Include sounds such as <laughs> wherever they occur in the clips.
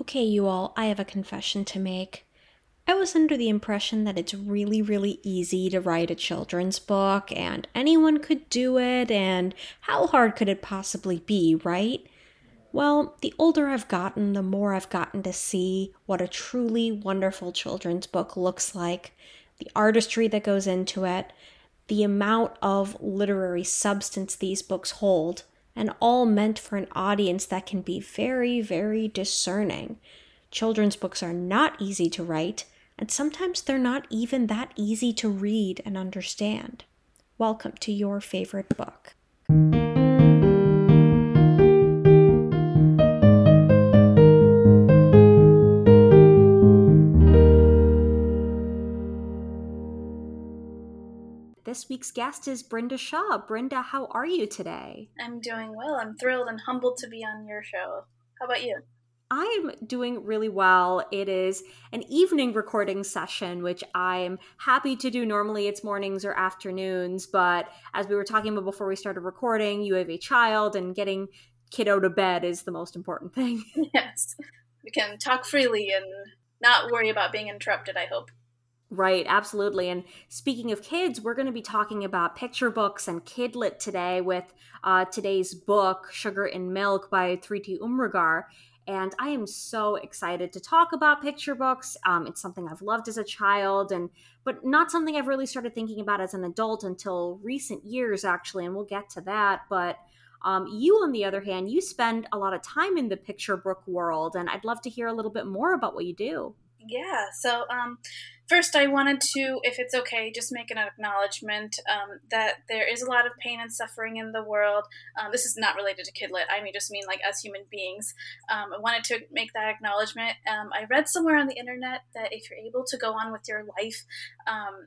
Okay, you all, I have a confession to make. I was under the impression that it's really, really easy to write a children's book and anyone could do it, and how hard could it possibly be, right? Well, the older I've gotten, the more I've gotten to see what a truly wonderful children's book looks like, the artistry that goes into it, the amount of literary substance these books hold, and all meant for an audience that can be very, very discerning. Children's books are not easy to write, and sometimes they're not even that easy to read and understand. Welcome to your favorite book. This week's guest is Brenda Shaw. Brenda, how are you today? I'm doing well. I'm thrilled and humbled to be on your show. How about you? I'm doing really well. It is an evening recording session, which I'm happy to do. Normally it's mornings or afternoons, but as we were talking about before we started recording, you have a child and getting kiddo to bed is the most important thing. <laughs> Yes. We can talk freely and not worry about being interrupted, I hope. Right, absolutely. And speaking of kids, we're going to be talking about picture books and kidlit today with uh, today's book, Sugar in Milk by Thrity Umrigar. And I am so excited to talk about picture books. Um, it's something I've loved as a child, and but not something I've really started thinking about as an adult until recent years, actually. And we'll get to that. But um, you, on the other hand, you spend a lot of time in the picture book world, and I'd love to hear a little bit more about what you do. Yeah. So, um, first, I wanted to, if it's okay, just make an acknowledgement um, that there is a lot of pain and suffering in the world. Um, this is not related to Kidlit. I mean, just mean like as human beings. Um, I wanted to make that acknowledgement. Um, I read somewhere on the internet that if you're able to go on with your life, um,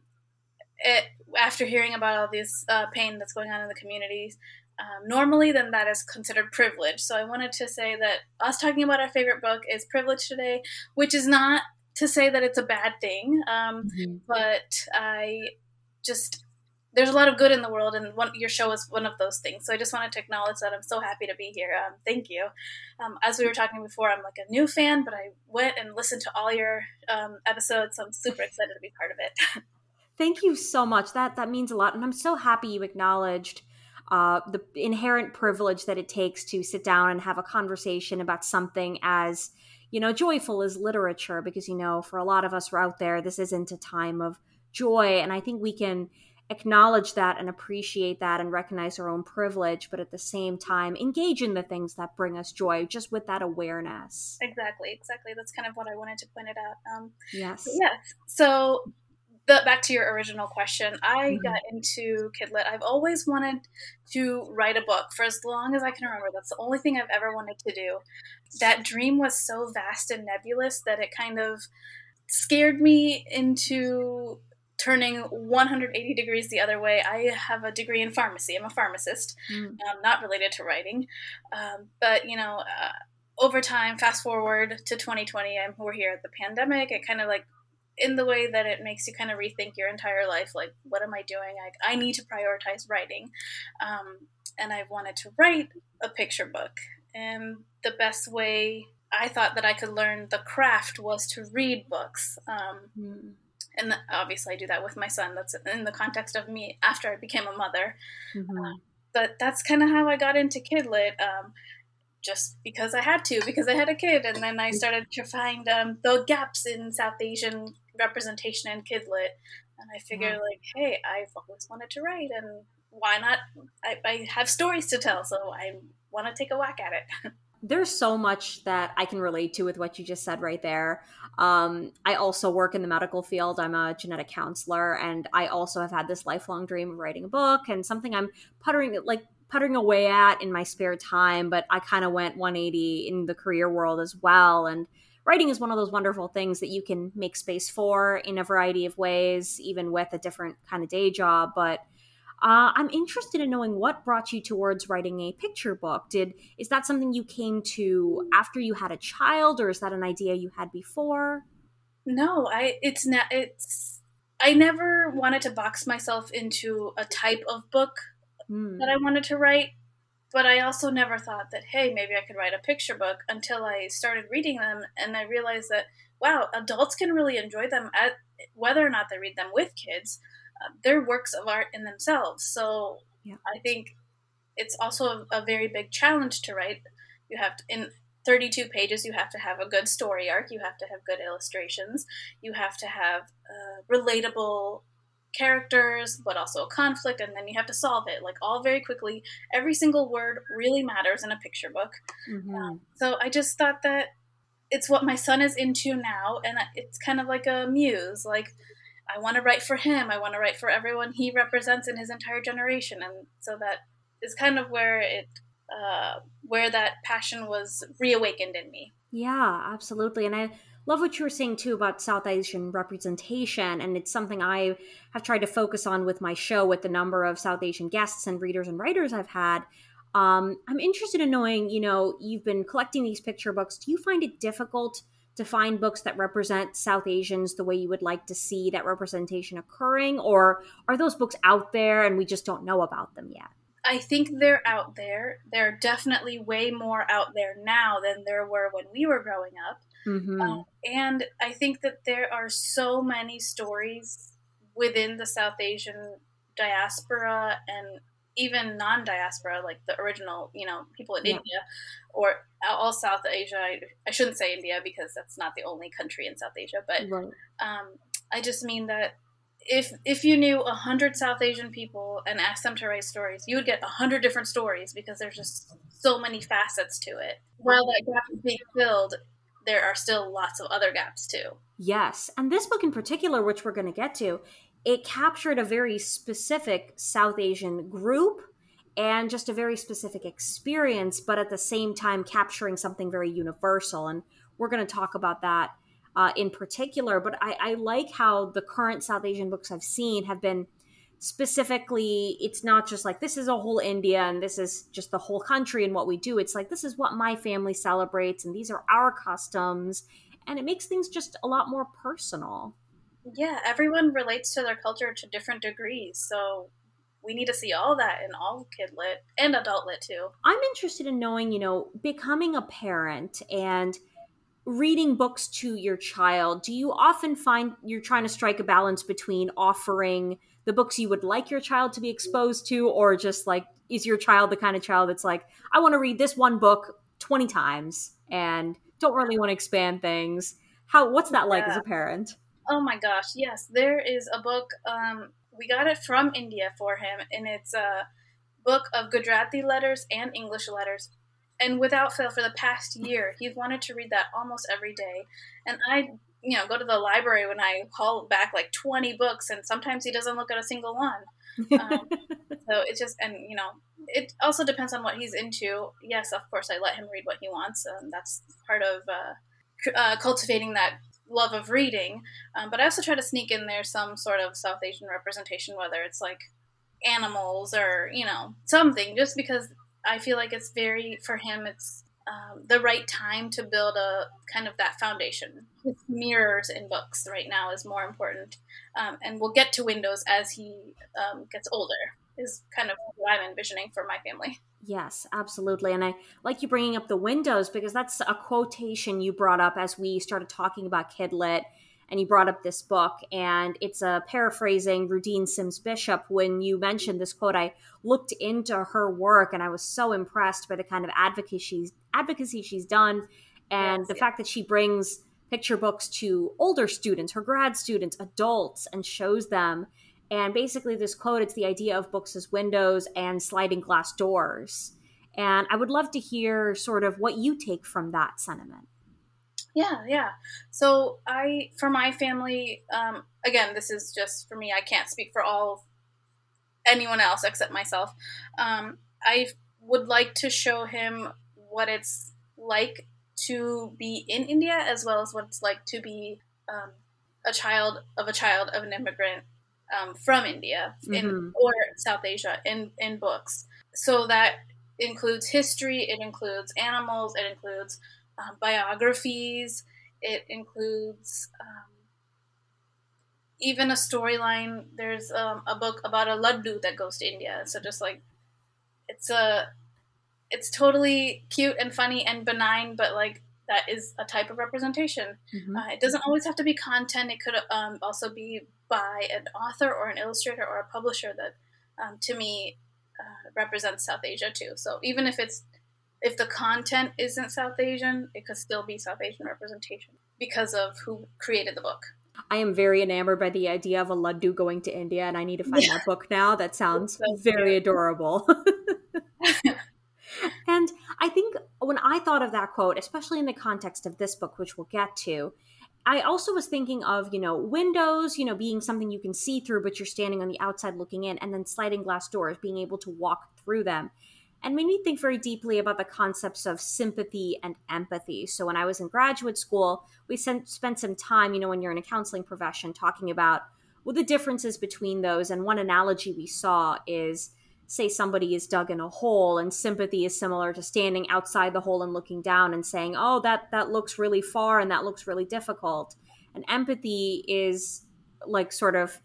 it, after hearing about all this uh, pain that's going on in the communities, um, normally, then that is considered privilege. So I wanted to say that us talking about our favorite book is privilege today, which is not to say that it's a bad thing, um, mm-hmm. but I just there's a lot of good in the world, and one, your show is one of those things. So I just wanted to acknowledge that I'm so happy to be here. Um, thank you. Um, as we were talking before, I'm like a new fan, but I went and listened to all your um, episodes. So I'm super excited to be part of it. <laughs> thank you so much. That that means a lot, and I'm so happy you acknowledged. Uh, the inherent privilege that it takes to sit down and have a conversation about something as you know, joyful is literature because, you know, for a lot of us out there, this isn't a time of joy. And I think we can acknowledge that and appreciate that and recognize our own privilege, but at the same time, engage in the things that bring us joy just with that awareness. Exactly, exactly. That's kind of what I wanted to point it out. Um, yes. Yes. So the, back to your original question, I mm-hmm. got into Kidlit. I've always wanted to write a book for as long as I can remember. That's the only thing I've ever wanted to do. That dream was so vast and nebulous that it kind of scared me into turning 180 degrees the other way. I have a degree in pharmacy. I'm a pharmacist, mm. um, not related to writing. Um, but, you know, uh, over time, fast forward to 2020, I'm, we're here at the pandemic. It kind of like in the way that it makes you kind of rethink your entire life like what am i doing i, I need to prioritize writing um, and i wanted to write a picture book and the best way i thought that i could learn the craft was to read books um, mm. and obviously i do that with my son that's in the context of me after i became a mother mm-hmm. uh, but that's kind of how i got into kidlit um, just because I had to, because I had a kid. And then I started to find um, the gaps in South Asian representation in Kidlit. And I figured, like, hey, I've always wanted to write, and why not? I, I have stories to tell, so I want to take a whack at it. <laughs> There's so much that I can relate to with what you just said right there. Um, I also work in the medical field. I'm a genetic counselor, and I also have had this lifelong dream of writing a book and something I'm puttering like puttering away at in my spare time. But I kind of went 180 in the career world as well, and writing is one of those wonderful things that you can make space for in a variety of ways, even with a different kind of day job. But uh, I'm interested in knowing what brought you towards writing a picture book. Did is that something you came to after you had a child, or is that an idea you had before? No, I it's not. It's I never wanted to box myself into a type of book mm. that I wanted to write but I also never thought that, hey, maybe I could write a picture book until I started reading them and I realized that, wow, adults can really enjoy them at whether or not they read them with kids. Uh, they're works of art in themselves. So yeah. I think it's also a, a, very big challenge to write. You have to, in 32 pages, you have to have a good story arc, you have to have good illustrations, you have to have uh, relatable characters, but also a conflict, and then you have to solve it like all very quickly. Every single word really matters in a picture book. Mm-hmm. Um, so I just thought that it's what my son is into now, and it's kind of like a muse. Like I want to write for him. I want to write for everyone he represents in his entire generation, and so that is kind of where it uh, where that passion was reawakened in me. Yeah, absolutely, and I love what you were saying too about South Asian representation. And it's something I have tried to focus on with my show with the number of South Asian guests and readers and writers I've had. Um, I'm interested in knowing, you know, you've been collecting these picture books. Do you find it difficult to find books that represent South Asians the way you would like to see that representation occurring? Or are those books out there and we just don't know about them yet? I think they're out there. They're definitely way more out there now than there were when we were growing up. Mm-hmm. Um, and I think that there are so many stories within the South Asian diaspora and even non-diaspora, like the original, you know, people in yeah. India or all South Asia. I, I, shouldn't say India because that's not the only country in South Asia, but right. um, I just mean that if if you knew a hundred South Asian people and asked them to write stories, you would get a hundred different stories because there's just so many facets to it. While that gap is being filled, there are still lots of other gaps too. Yes. And this book in particular, which we're going to get to, it captured a very specific South Asian group and just a very specific experience, but at the same time capturing something very universal. And we're going to talk about that uh, in particular. But I, I like how the current South Asian books I've seen have been specifically it's not just like this is a whole india and this is just the whole country and what we do. It's like this is what my family celebrates and these are our customs and it makes things just a lot more personal. Yeah everyone relates to their culture to different degrees so we need to see all that in all kid lit and adult lit too. I'm interested in knowing you know becoming a parent and reading books to your child do you often find you're trying to strike a balance between offering the books you would like your child to be exposed to or just like is your child the kind of child that's like i want to read this one book 20 times and don't really want to expand things how what's that like yeah. as a parent oh my gosh yes there is a book um, we got it from india for him and it's a book of gujarati letters and english letters and without fail for the past year he's wanted to read that almost every day and i you know, go to the library when I haul back like 20 books, and sometimes he doesn't look at a single one. Um, <laughs> so it's just, and you know, it also depends on what he's into. Yes, of course, I let him read what he wants, and that's part of uh, uh, cultivating that love of reading. Um, but I also try to sneak in there some sort of South Asian representation, whether it's like animals or you know something, just because I feel like it's very for him. It's um, the right time to build a kind of that foundation. With mirrors in books right now is more important, um, and we'll get to Windows as he um, gets older. Is kind of what I'm envisioning for my family. Yes, absolutely. And I like you bringing up the windows because that's a quotation you brought up as we started talking about Kidlit and you brought up this book and it's a paraphrasing Rudine Sims Bishop when you mentioned this quote I looked into her work and I was so impressed by the kind of advocacy she's advocacy she's done and yes, the fact that she brings picture books to older students her grad students adults and shows them. And basically this quote it's the idea of books as windows and sliding glass doors. And I would love to hear sort of what you take from that sentiment yeah, yeah. So I, for my family, um, again, this is just for me. I can't speak for all anyone else except myself. Um, I would like to show him what it's like to be in India, as well as what it's like to be um, a child of a child of an immigrant um, from India in mm-hmm. or South Asia in in books. So that includes history. It includes animals. It includes um, biographies. It includes um, even a storyline. There's um, a book about a laddu that goes to India. So just like it's a it's totally cute and funny and benign, but like that is a type of representation. Mm-hmm. Uh, it doesn't always have to be content. It could um, also be by an author or an illustrator or a publisher that, um, to me, uh, represents South Asia too. So even if it's if the content isn't South Asian, it could still be South Asian representation because of who created the book. I am very enamored by the idea of a Laddu going to India, and I need to find yeah. that <laughs> book now. That sounds so very adorable. <laughs> and I think when I thought of that quote, especially in the context of this book, which we'll get to, I also was thinking of, you know, windows, you know, being something you can see through, but you're standing on the outside looking in, and then sliding glass doors, being able to walk through them. And made me think very deeply about the concepts of sympathy and empathy. So when I was in graduate school, we spent some time, you know, when you're in a counseling profession, talking about well, the differences between those. And one analogy we saw is say somebody is dug in a hole and sympathy is similar to standing outside the hole and looking down and saying oh that that looks really far and that looks really difficult and empathy is like sort of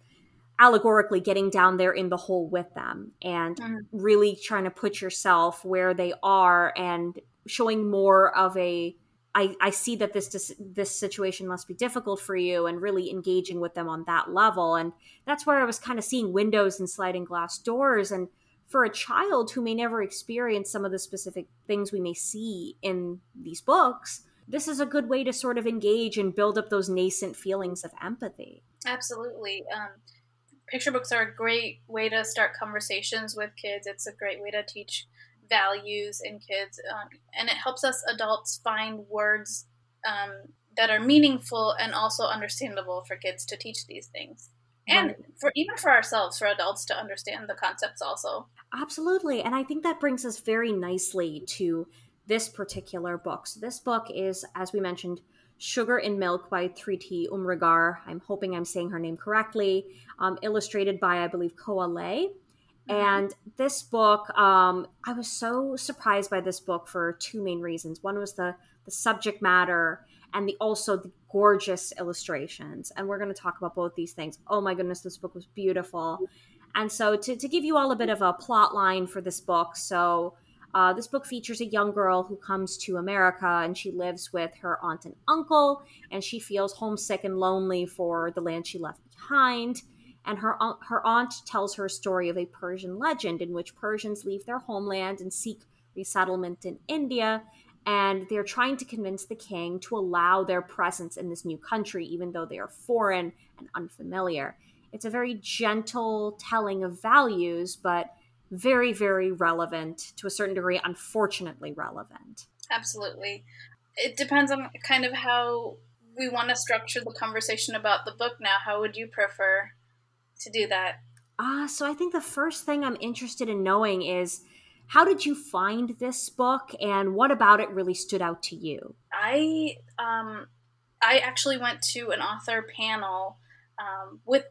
allegorically getting down there in the hole with them and mm. really trying to put yourself where they are and showing more of a I, I see that this this situation must be difficult for you and really engaging with them on that level and that's where I was kind of seeing windows and sliding glass doors and for a child who may never experience some of the specific things we may see in these books, this is a good way to sort of engage and build up those nascent feelings of empathy. Absolutely. Um, picture books are a great way to start conversations with kids. It's a great way to teach values in kids, um, and it helps us adults find words um, that are meaningful and also understandable for kids to teach these things and right. for even for ourselves for adults to understand the concepts also absolutely and i think that brings us very nicely to this particular book so this book is as we mentioned sugar in milk by thrity umrigar i'm hoping i'm saying her name correctly um, illustrated by i believe Khoa mm-hmm. and this book um, i was so surprised by this book for two main reasons one was the the subject matter and the also the gorgeous illustrations. And we're going to talk about both these things. Oh my goodness, this book was beautiful. And so, to, to give you all a bit of a plot line for this book, so uh, this book features a young girl who comes to America and she lives with her aunt and uncle, and she feels homesick and lonely for the land she left behind. And her, her aunt tells her a story of a Persian legend in which Persians leave their homeland and seek resettlement in India and they're trying to convince the king to allow their presence in this new country, even though they are foreign and unfamiliar. It's a very gentle telling of values, but very, very relevant to a certain degree, unfortunately relevant. Absolutely. It depends on kind of how we want to structure the conversation about the book now. How would you prefer to do that? Ah, uh, so I think the first thing I'm interested in knowing is how did you find this book, and what about it really stood out to you? I um, I actually went to an author panel um, with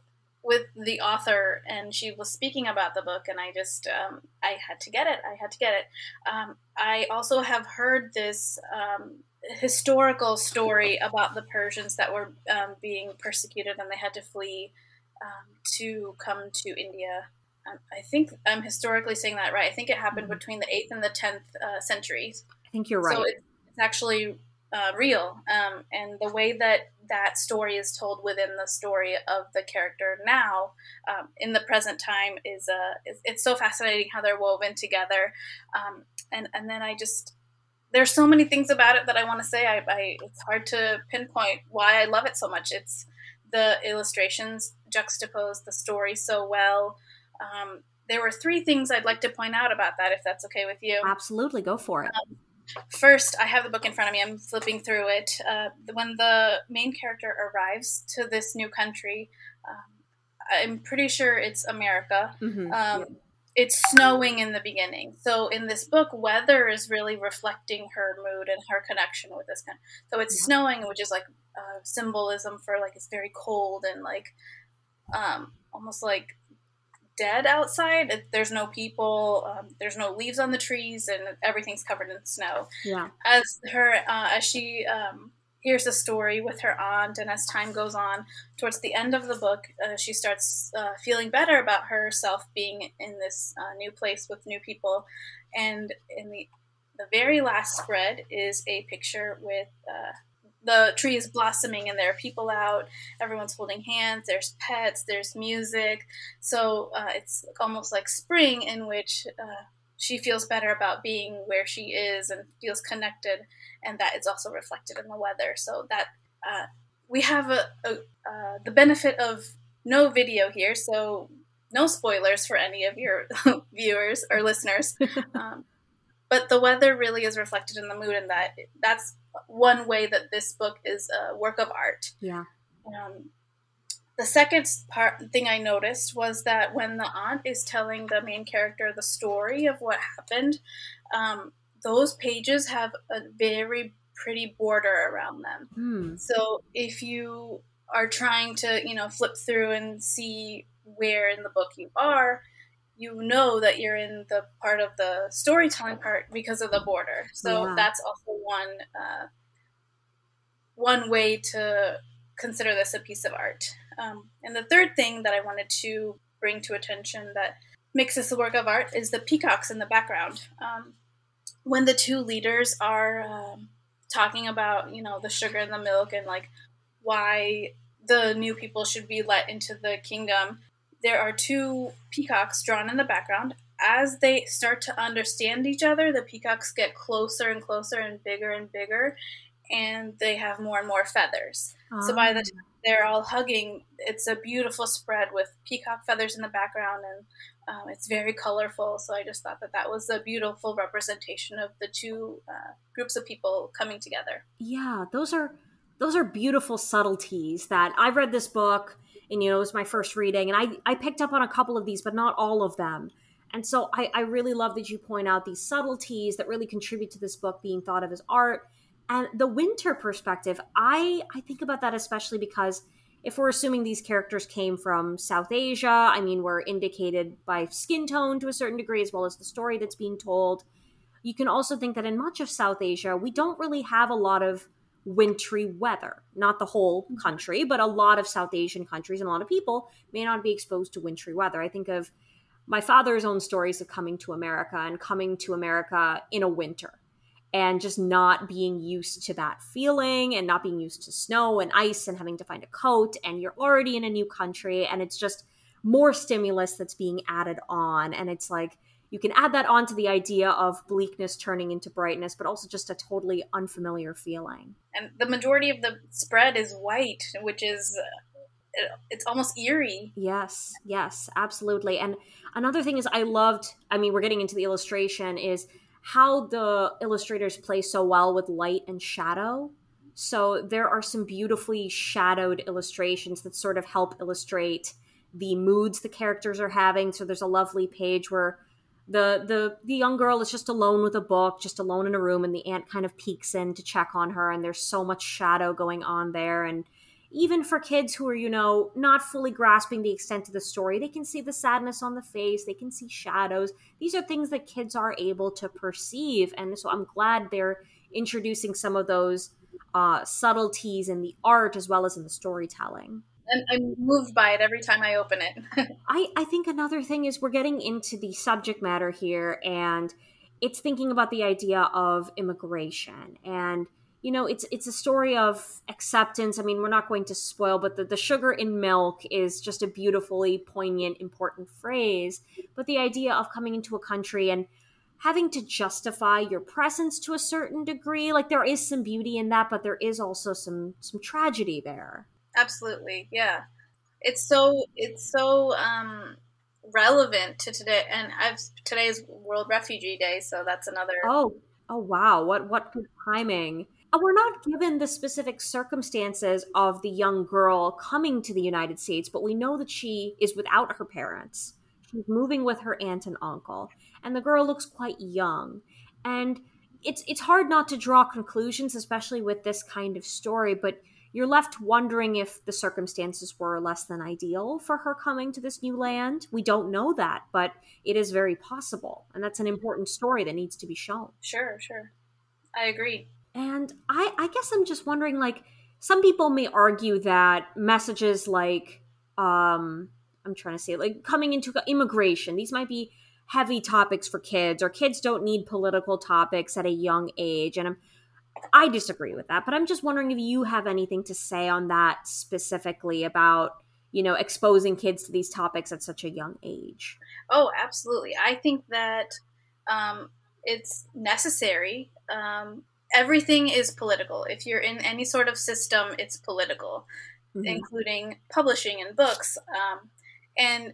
with the author, and she was speaking about the book, and I just um, I had to get it. I had to get it. Um, I also have heard this um, historical story about the Persians that were um, being persecuted, and they had to flee to come to India I think I'm historically saying that right. I think it happened mm-hmm. between the 8th and the 10th uh, centuries. I think you're right. So it's, it's actually uh, real. Um, and the way that that story is told within the story of the character now, um, in the present time, is, uh, is, it's so fascinating how they're woven together. Um, and, and then I just, there's so many things about it that I want to say. I, I, it's hard to pinpoint why I love it so much. It's the illustrations juxtapose the story so well. Um, there were three things I'd like to point out about that, if that's okay with you. Absolutely, go for it. Um, first, I have the book in front of me. I'm flipping through it. Uh, when the main character arrives to this new country, um, I'm pretty sure it's America. Mm-hmm. Um. It's snowing in the beginning. So in this book, weather is really reflecting her mood and her connection with this country. So it's snowing, which is like uh, symbolism for like it's very cold and like um, almost like dead outside. There's no people. Um, there's no leaves on the trees, and everything's covered in snow. Yeah. As her, uh, as she um, hears the story with her aunt, and as time goes on, towards the end of the book, uh, she starts uh, feeling better about herself being in this uh, new place with new people, and in the the very last spread is a picture with uh, tree is blossoming and there are people out. Everyone's holding hands. There's pets. There's music. So uh, it's almost like spring in which uh, she feels better about being where she is and feels connected, and that is also reflected in the weather. So that uh, we have a, a uh, the benefit of no video here, so no spoilers for any of your <laughs> viewers or listeners. <laughs> Um, but the weather really is reflected in the mood, and that that's one way that this book is a work of art. Yeah. Um, the second part thing I noticed was that when the aunt is telling the main character the story of what happened, um, those pages have a very pretty border around them. Hmm. So if you are trying to, you know, flip through and see where in the book you are, you know that you're in the part of the storytelling part because of the border. So Yeah. that's also one uh, one way to consider this a piece of art. Um, and the third thing that I wanted to bring to attention that makes this a work of art is the peacocks in the background. Um, when the two leaders are um, talking about, you know, the sugar and the milk and like why the new people should be let into the kingdom, there are two peacocks drawn in the background. As they start to understand each other, the peacocks get closer and closer and bigger and bigger, and they have more and more feathers. So by the Ah. time they're all hugging, it's a beautiful spread with peacock feathers in the background, and um, it's very colorful. So I just thought that that was a beautiful representation of the two uh, groups of people coming together. Yeah, those are those are beautiful subtleties that I've read this book and you know it was my first reading and I, I picked up on a couple of these but not all of them. And so I, I really love that you point out these subtleties that really contribute to this book being thought of as art. And the winter perspective, I I think about that especially because if we're assuming these characters came from South Asia, I mean we're indicated by skin tone to a certain degree as well as the story that's being told. You can also think that in much of South Asia, we don't really have a lot of wintry weather. Not the whole mm-hmm. country, but a lot of South Asian countries and a lot of people may not be exposed to wintry weather. I think of my father's own stories of coming to America and coming to America in a winter and just not being used to that feeling and not being used to snow and ice and having to find a coat and you're already in a new country and it's just more stimulus that's being added on and it's like you can add that on to the idea of bleakness turning into brightness but also just a totally unfamiliar feeling And the majority of the spread is white, which is uh, it- it's almost eerie. Yes, yes, absolutely. And another thing is I loved, I mean, we're getting into the illustration, is how the illustrators play so well with light and shadow. So there are some beautifully shadowed illustrations that sort of help illustrate the moods the characters are having. So there's a lovely page where the the the young girl is just alone with a book, just alone in a room, and the aunt kind of peeks in to check on her, and there's so much shadow going on there, and even for kids who are, you know, not fully grasping the extent of the story, they can see the sadness on the face, they can see shadows. These are things that kids are able to perceive. And so I'm glad they're introducing some of those uh, subtleties in the art as well as in the storytelling. And I'm moved by it every time I open it. <laughs> I, I think another thing is we're getting into the subject matter here, and it's thinking about the idea of immigration. And, you know, it's it's a story of acceptance. I mean, we're not going to spoil, but the, the sugar in milk is just a beautifully poignant, important phrase. But the idea of coming into a country and having to justify your presence to a certain degree, like there is some beauty in that, but there is also some some tragedy there. Absolutely, yeah. It's so it's so um, relevant to today, and I've today's World Refugee Day, so that's another. Oh, oh wow! What what good timing? Uh, We're not given the specific circumstances of the young girl coming to the United States, but we know that she is without her parents. She's moving with her aunt and uncle, and the girl looks quite young. And it's it's hard not to draw conclusions, especially with this kind of story. But you're left wondering if the circumstances were less than ideal for her coming to this new land. We don't know that, but it is very possible, and that's an important story that needs to be shown. Sure, sure. I agree. And I, I guess I'm just wondering, like, some people may argue that messages like, um, I'm trying to say, like, coming into immigration, these might be heavy topics for kids or kids don't need political topics at a young age and I'm I disagree with that, but I'm just wondering if you have anything to say on that specifically about, you know, exposing kids to these topics at such a young age. Oh, absolutely. I think that um, it's necessary. Um, everything is political. If you're in any sort of system, it's political, mm-hmm. including publishing and books. Um, and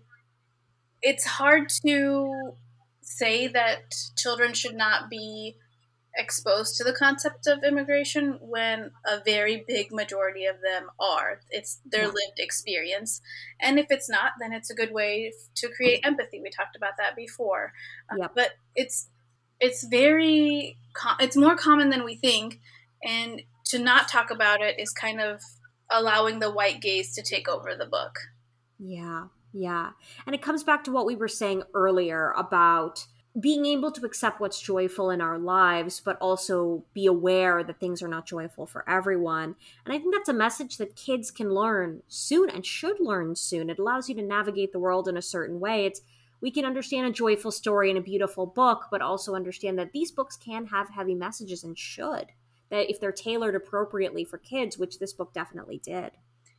it's hard to say that children should not be exposed to the concept of immigration when a very big majority of them are. It's their yeah. lived experience. And if it's not, then it's a good way to create empathy. We talked about that before. Uh, but it's it's very it's more common than we think and to not talk about it is kind of allowing the white gaze to take over the book. Yeah. Yeah. And it comes back to what we were saying earlier about being able to accept what's joyful in our lives, but also be aware that things are not joyful for everyone. And I think that's a message that kids can learn soon and should learn soon. It allows you to navigate the world in a certain way. It's we can understand a joyful story in a beautiful book, but also understand that these books can have heavy messages and should. That if they're tailored appropriately for kids, which this book definitely did.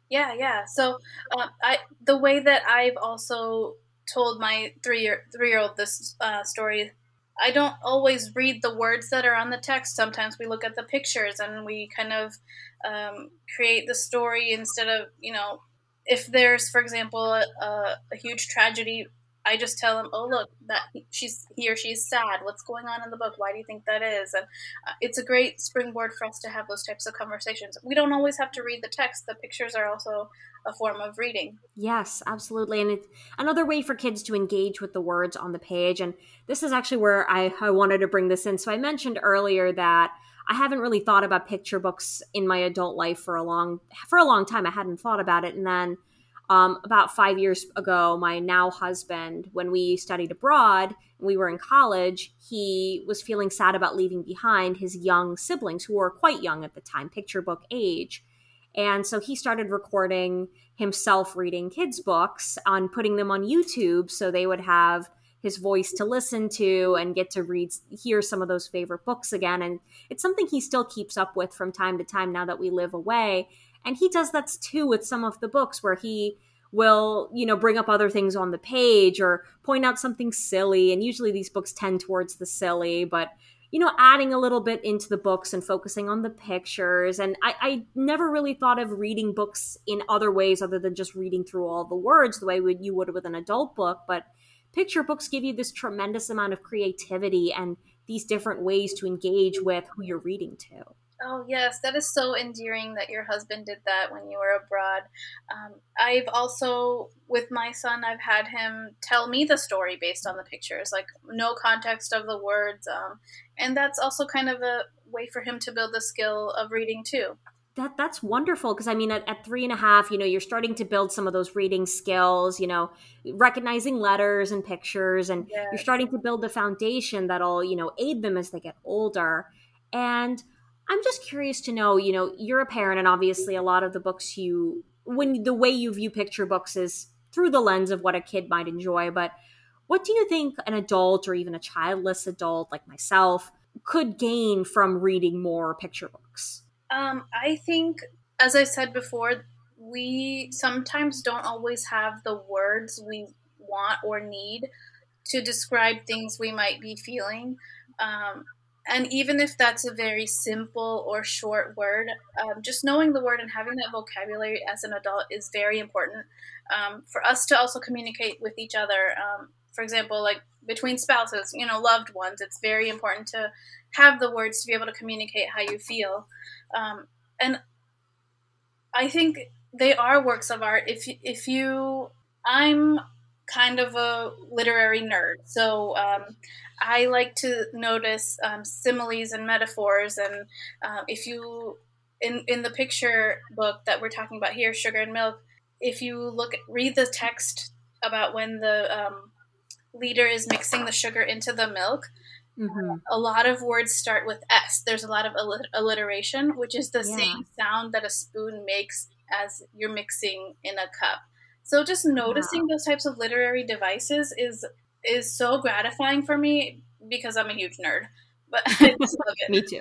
Yeah, yeah. So, uh, I the way that I've also told my three year three year old this uh, story. I don't always read the words that are on the text. Sometimes we look at the pictures and we kind of um, create the story instead of you know if there's for example a, a huge tragedy I just tell him, "Oh, look, that she's he or she's sad. What's going on in the book? Why do you think that is?" And uh, it's a great springboard for us to have those types of conversations. We don't always have to read the text. The pictures are also a form of reading. Yes, absolutely, and it's another way for kids to engage with the words on the page. And this is actually where I, I wanted to bring this in. So I mentioned earlier that. I haven't really thought about picture books in my adult life for a long for a long time. I hadn't thought about it, and then um, about five years ago, my now husband, when we studied abroad we were in college, he was feeling sad about leaving behind his young siblings who were quite young at the time, picture book age. And so he started recording himself reading kids' books on putting them on YouTube so they would have his voice to listen to and get to read hear some of those favorite books again and it's something he still keeps up with from time to time now that we live away and he does that too with some of the books where he will, you know, bring up other things on the page or point out something silly. And usually these books tend towards the silly, but you know, adding a little bit into the books and focusing on the pictures. And I, I, never really thought of reading books in other ways other than just reading through all the words the way you would with an adult book. But picture books give you this tremendous amount of creativity and these different ways to engage with who you're reading to. Oh, yes, that is so endearing that your husband did that when you were abroad. Um, I've also, with my son, I've had him tell me the story based on the pictures, like no context of the words. Um, and that's also kind of a way for him to build the skill of reading, too. That that's wonderful because I mean at, at three and a half, you know, you're starting to build some of those reading skills, you know, recognizing letters and pictures, and yes. you're starting to build the foundation that'll, you know, aid them as they get older. And I'm just curious to know, you know, you're a parent and obviously a lot of the books you when the way you view picture books is through the lens of what a kid might enjoy, but what do you think an adult or even a childless adult like myself could gain from reading more picture books? Um, I think, as I said before, we sometimes don't always have the words we want or need to describe things we might be feeling. Um, and even if that's a very simple or short word, um, just knowing the word and having that vocabulary as an adult is very important um, for us to also communicate with each other. Um, for example, like between spouses, you know, loved ones, it's very important to have the words to be able to communicate how you feel. Um, and I think they are works of art. If if you, I'm kind of a literary nerd, so um, I like to notice um, similes and metaphors. And uh, if you, in, in the picture book that we're talking about here, Sugar in Milk, if you look, read the text about when the um, leader is mixing the sugar into the milk, mm-hmm. a lot of words start with S. There's a lot of alliteration, which is the yeah. same sound that a spoon makes as you're mixing in a cup. So just noticing wow. those types of literary devices is is so gratifying for me because I'm a huge nerd. But <laughs> I just love it. Me too.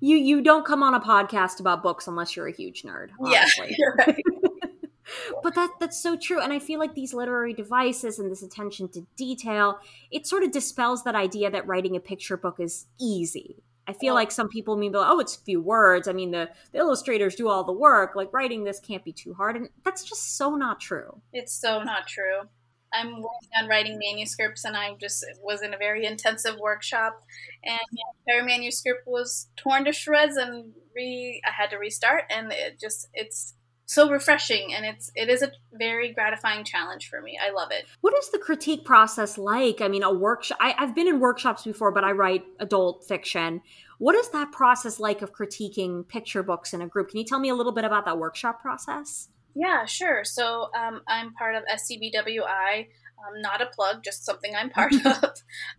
You you don't come on a podcast about books unless you're a huge nerd. <laughs> Honestly. Yeah, right. <laughs> but that that's so true and i feel like these literary devices and this attention to detail it sort of dispels that idea that writing a picture book is easy i feel like some people mean oh it's a few words. I mean the, the illustrators do all the work. Like writing this can't be too hard and that's just so not true. It's so not true. I'm working on writing manuscripts, and I just was in a very intensive workshop, and the entire manuscript was torn to shreds, and re I had to restart, and it just it's so refreshing, and it's it is a very gratifying challenge for me. I love it. what is the critique process like i mean a workshop I, i've been in workshops before but i write adult fiction what is that process like of critiquing picture books in a group can you tell me a little bit about that workshop process Yeah, sure. So um, I'm part of SCBWI. Um, not a plug, just something I'm part <laughs> of.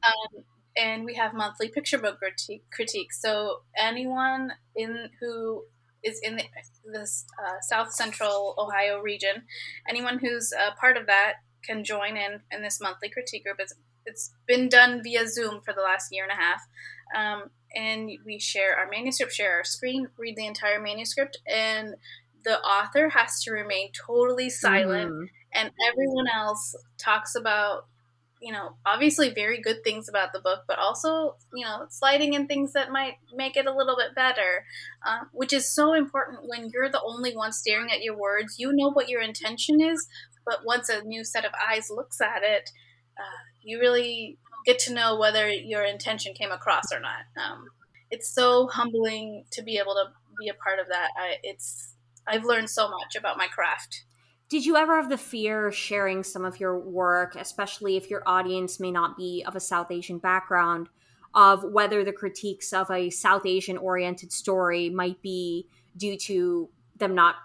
Um, and we have monthly picture book critique, critiques. So anyone in who is in the, this uh, South Central Ohio region, anyone who's a part of that can join in in this monthly critique group. It's it's been done via Zoom for the last year and a half. Um, and we share our manuscript, share our screen, read the entire manuscript, and the author has to remain totally silent Mhm. and everyone else talks about you know obviously very good things about the book but also you know sliding in things that might make it a little bit better uh, which is so important when you're the only one staring at your words. You know what your intention is but once a new set of eyes looks at it uh, you really get to know whether your intention came across or not. Um, it's so humbling to be able to be a part of that. I, it's i've learned so much about my craft Did you ever have the fear sharing some of your work, especially if your audience may not be of a South Asian background, of whether the critiques of a South Asian oriented story might be due to them not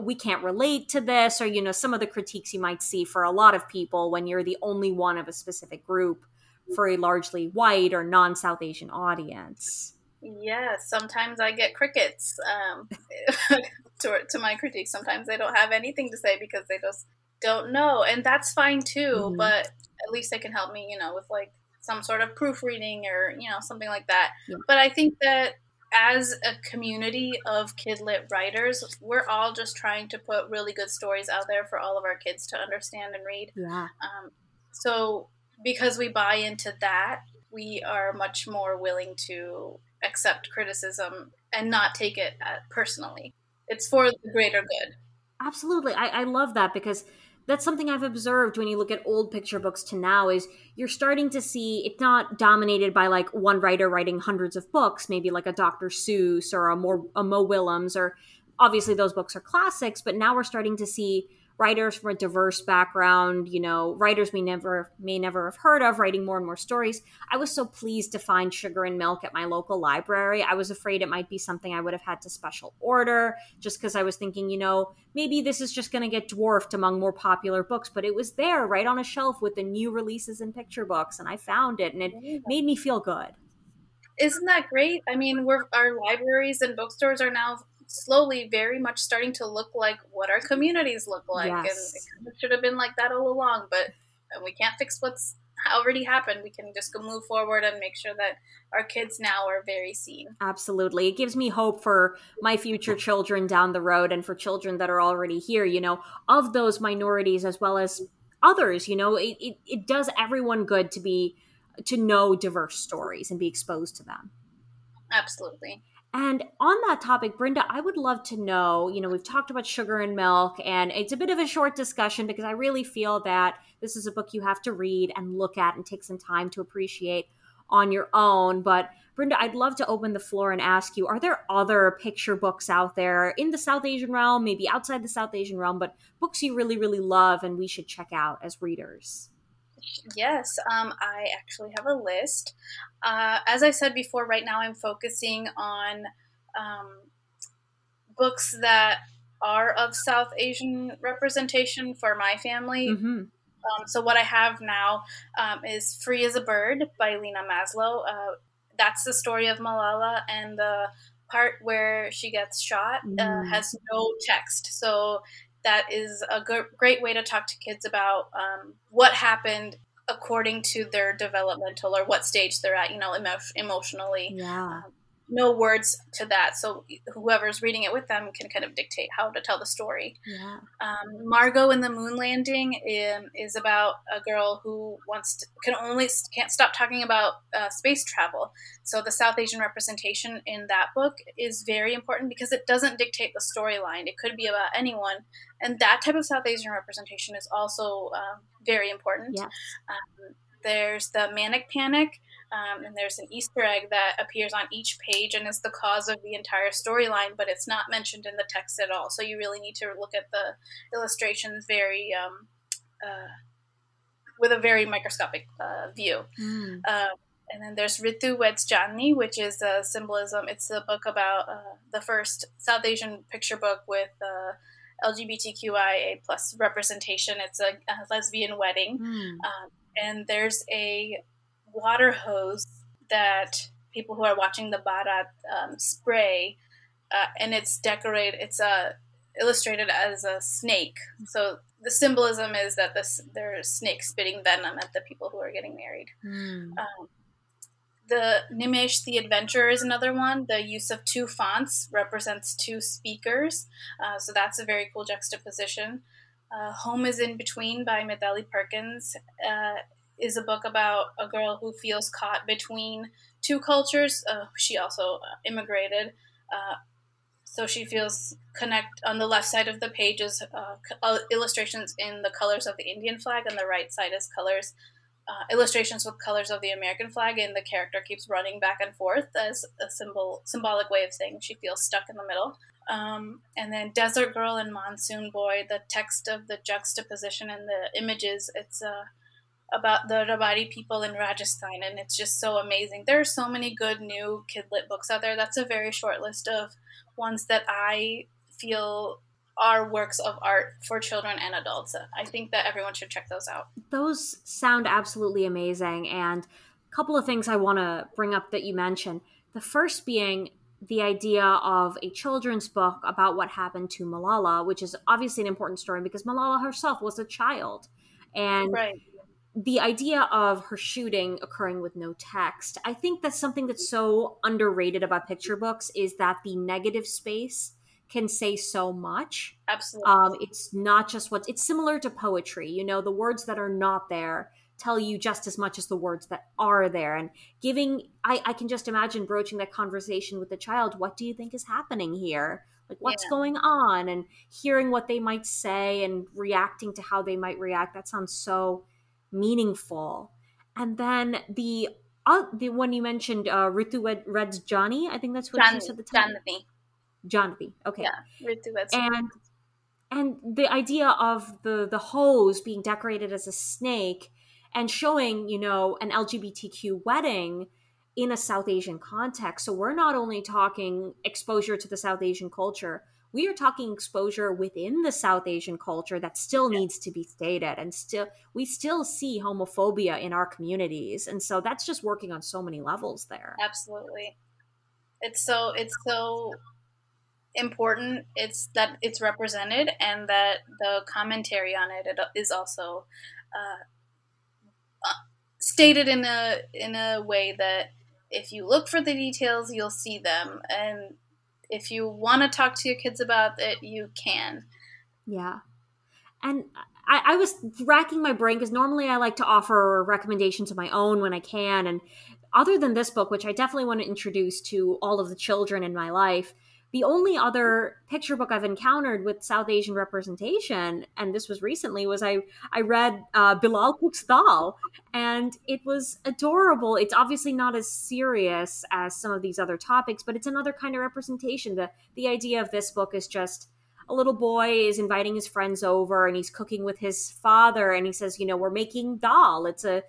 we can't relate to this or you know some of the critiques you might see for a lot of people when you're the only one of a specific group for a largely white or non-South Asian audience. Yes, sometimes I get crickets um, <laughs> to, to my critiques. Sometimes they don't have anything to say because they just don't know, and that's fine too. Mhm. But at least they can help me, you know, with like some sort of proofreading or you know something like that. Yeah. But I think that as a community of kid lit writers, we're all just trying to put really good stories out there for all of our kids to understand and read. Yeah. Um, so because we buy into that, we are much more willing to accept criticism and not take it uh, personally. It's for the greater good. Absolutely. I, I love that because that's something I've observed when you look at old picture books to now is you're starting to see it's not dominated by like one writer writing hundreds of books, maybe like a Dr. Seuss or a more a Mo Willems or obviously those books are classics, but now we're starting to see writers from a diverse background, you know, writers we never may never have heard of writing more and more stories. I was so pleased to find Sugar in Milk at my local library. I was afraid it might be something I would have had to special order just because I was thinking, you know, maybe this is just going to get dwarfed among more popular books, but it was there right on a shelf with the new releases in picture books and I found it and it made me feel good. Isn't that great? I mean, we're, our libraries and bookstores are now slowly very much starting to look like what our communities look like. Yes. And it should have been like that all along, but uh, we can't fix what's already happened. We can just go move forward and make sure that our kids now are very seen. Absolutely. It gives me hope for my future children down the road and for children that are already here, you know, of those minorities as well as others, you know, it, it, it does everyone good to be to know diverse stories and be exposed to them. Absolutely. And on that topic, Brenda, I would love to know, you know, we've talked about sugar in milk, and it's a bit of a short discussion because I really feel that this is a book you have to read and look at and take some time to appreciate on your own. But Brenda, I'd love to open the floor and ask you, are there other picture books out there in the South Asian realm, maybe outside the South Asian realm, but books you really, really love and we should check out as readers? Yes, um, I actually have a list. Uh, as I said before, right now I'm focusing on um, books that are of South Asian representation for my family. Mm-hmm. Um, so what I have now um, is "Free as a Bird" by Lina Maslo. Uh, that's the story of Malala, and the part where she gets shot uh, Mm. has no text. So that is a g- great way to talk to kids about um, what happened according to their developmental or what stage they're at, you know, emo- emotionally. Yeah. Um, no words to that. So whoever's reading it with them can kind of dictate how to tell the story. Yeah. Um, Margot in the Moon Landing um, is about a girl who wants to, can only can't stop talking about uh, space travel. So the South Asian representation in that book is very important because it doesn't dictate the storyline. It could be about anyone, and that type of South Asian representation is also uh, very important. Yes. Um, there's the Manic Panic um, and there's an Easter egg that appears on each page and is the cause of the entire storyline, but it's not mentioned in the text at all. So you really need to look at the illustrations very um, uh, with a very microscopic uh, view. Mm. Uh, and then there's Ritu Weds Chandni, which is a symbolism. It's a book about uh, the first South Asian picture book with uh, LGBTQIA plus representation. It's a, a lesbian wedding. Mm. Um, and there's a water hose that people who are watching the baraat um, spray, uh, and it's decorated. It's uh, illustrated as a snake. So the symbolism is that this there's snake spitting venom at the people who are getting married. Mm. Um, the Nimesh the Adventurer is another one. The use of two fonts represents two speakers, uh, so that's a very cool juxtaposition. Uh, Home is in Between by Mitali Perkins uh, is a book about a girl who feels caught between two cultures. Uh, she also uh, immigrated, uh, so she feels connect. On the left side of the page is uh, illustrations in the colors of the Indian flag, and the right side is colors. Uh, illustrations with colors of the American flag, and the character keeps running back and forth as a symbol, symbolic way of saying she feels stuck in the middle. Um, and then Desert Girl and Monsoon Boy, the text of the juxtaposition and the images, it's uh, about the Rabari people in Rajasthan, and it's just so amazing. There are so many good new kid lit books out there. That's a very short list of ones that I feel are works of art for children and adults. I think that everyone should check those out. Those sound absolutely amazing. And a couple of things I want to bring up that you mentioned. The first being the idea of a children's book about what happened to Malala, which is obviously an important story because Malala herself was a child. And right. The idea of her shooting occurring with no text, I think that's something that's so underrated about picture books is that the negative space can say so much. Absolutely. Um, it's not just what it's similar to poetry. You know, the words that are not there tell you just as much as the words that are there. And giving, I, I can just imagine broaching that conversation with the child. What do you think is happening here? Like, what's Yeah. going on? And hearing what they might say and reacting to how they might react. That sounds so meaningful. And then the uh, the one you mentioned, uh, Ritu Red, Red's Johnny. I think that's what you said. The title. Janvi. Johnny. Okay. Yeah. Ritu Weds. And and the idea of the the hose being decorated as a snake and showing, you know, an LGBTQ wedding in a South Asian context. So we're not only talking exposure to the South Asian culture, we are talking exposure within the South Asian culture that still Yeah. needs to be stated and still we still see homophobia in our communities. And so that's just working on so many levels there. Absolutely. It's so it's so important it's that it's represented and that the commentary on it, it is also uh, uh, stated in a in a way that if you look for the details you'll see them and if you want to talk to your kids about it you can Yeah. And I, I was racking my brain because normally I like to offer recommendations of my own when I can. And other than this book, which I definitely want to introduce to all of the children in my life, the only other picture book I've encountered with South Asian representation, and this was recently, was I I read uh, Bilal Cooks Dal, and it was adorable. It's obviously not as serious as some of these other topics, but it's another kind of representation. the The idea of this book is just a little boy is inviting his friends over and he's cooking with his father and he says you know we're making dal it's a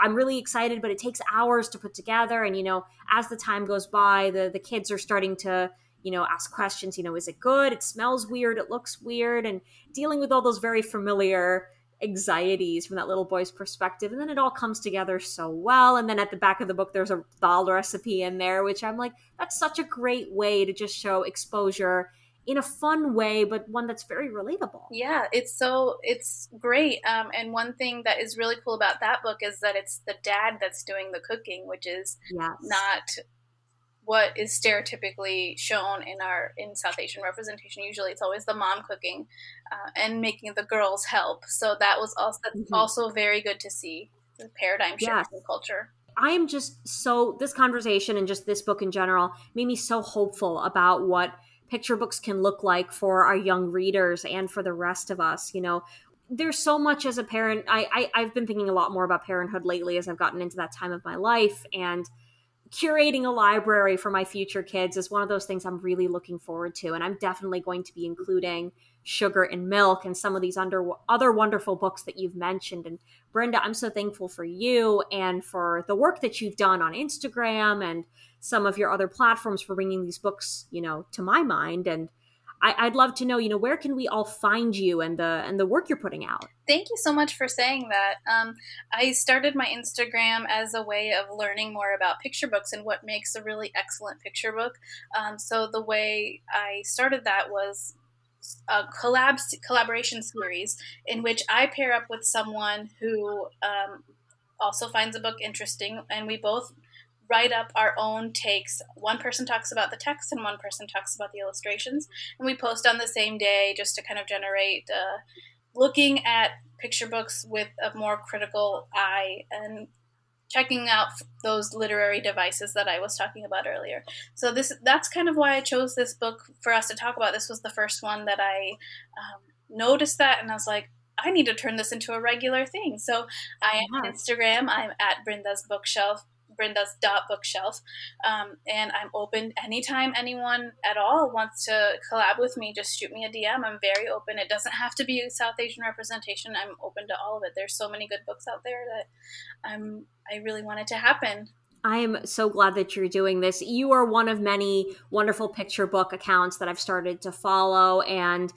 i'm really excited but it takes hours to put together and you know as the time goes by the the kids are starting to you know ask questions you know is it good it smells weird it looks weird and dealing with all those very familiar anxieties from that little boy's perspective and then it all comes together so well and then at the back of the book there's a dal recipe in there which i'm like that's such a great way to just show exposure in a fun way, but one that's very relatable. Yeah, it's so it's great. Um, and one thing that is really cool about that book is that it's the dad that's doing the cooking, which is yes. not what is stereotypically shown in our in South Asian representation. Usually, it's always the mom cooking uh, and making the girls help. So that was also that's mm-hmm. also very good to see the paradigm shift in culture. I am just so this conversation and just this book in general made me so hopeful about what picture books can look like for our young readers and for the rest of us. You know, there's so much as a parent. I, I have been thinking a lot more about parenthood lately as I've gotten into that time of my life and curating a library for my future kids is one of those things I'm really looking forward to. And I'm definitely going to be including Sugar in Milk and some of these under, other wonderful books that you've mentioned. And Brinda, I'm so thankful for you and for the work that you've done on Instagram and some of your other platforms for bringing these books, you know, to my mind. And I, would love to know, you know, where can we all find you and the and the work you're putting out? Thank you so much for saying that. Um, I started my Instagram as a way of learning more about picture books and what makes a really excellent picture book. Um, so the way I started that was a collab collaboration series in which I pair up with someone who um, also finds a book interesting, and we both write up our own takes. One person talks about the text and one person talks about the illustrations, and we post on the same day just to kind of generate uh, looking at picture books with a more critical eye and checking out those literary devices that I was talking about earlier. So this that's kind of why I chose this book for us to talk about. This was the first one that I um, noticed that, and I was like, I need to turn this into a regular thing. So I am on Instagram. I'm at Brinda's Bookshelf. Brinda's dot bookshelf, um, and I'm open anytime anyone at all wants to collab with me. Just shoot me a DM. I'm very open. It doesn't have to be South Asian representation. I'm open to all of it. There's so many good books out there that I'm I really want it to happen. I am so glad that you're doing this. You are one of many wonderful picture book accounts that I've started to follow, and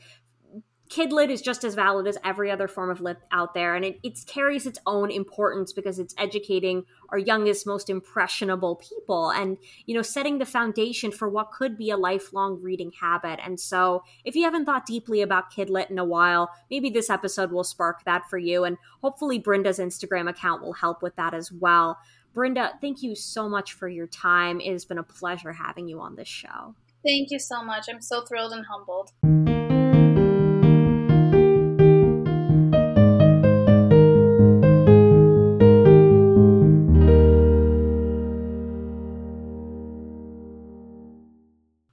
Kidlit is just as valid as every other form of lit out there, and it, it carries its own importance because it's educating our youngest, most impressionable people, and you know, setting the foundation for what could be a lifelong reading habit. And so, if you haven't thought deeply about Kidlit in a while, maybe this episode will spark that for you, and hopefully, Brinda's Instagram account will help with that as well. Brinda, thank you so much for your time. It has been a pleasure having you on this show. Thank you so much. I'm so thrilled and humbled.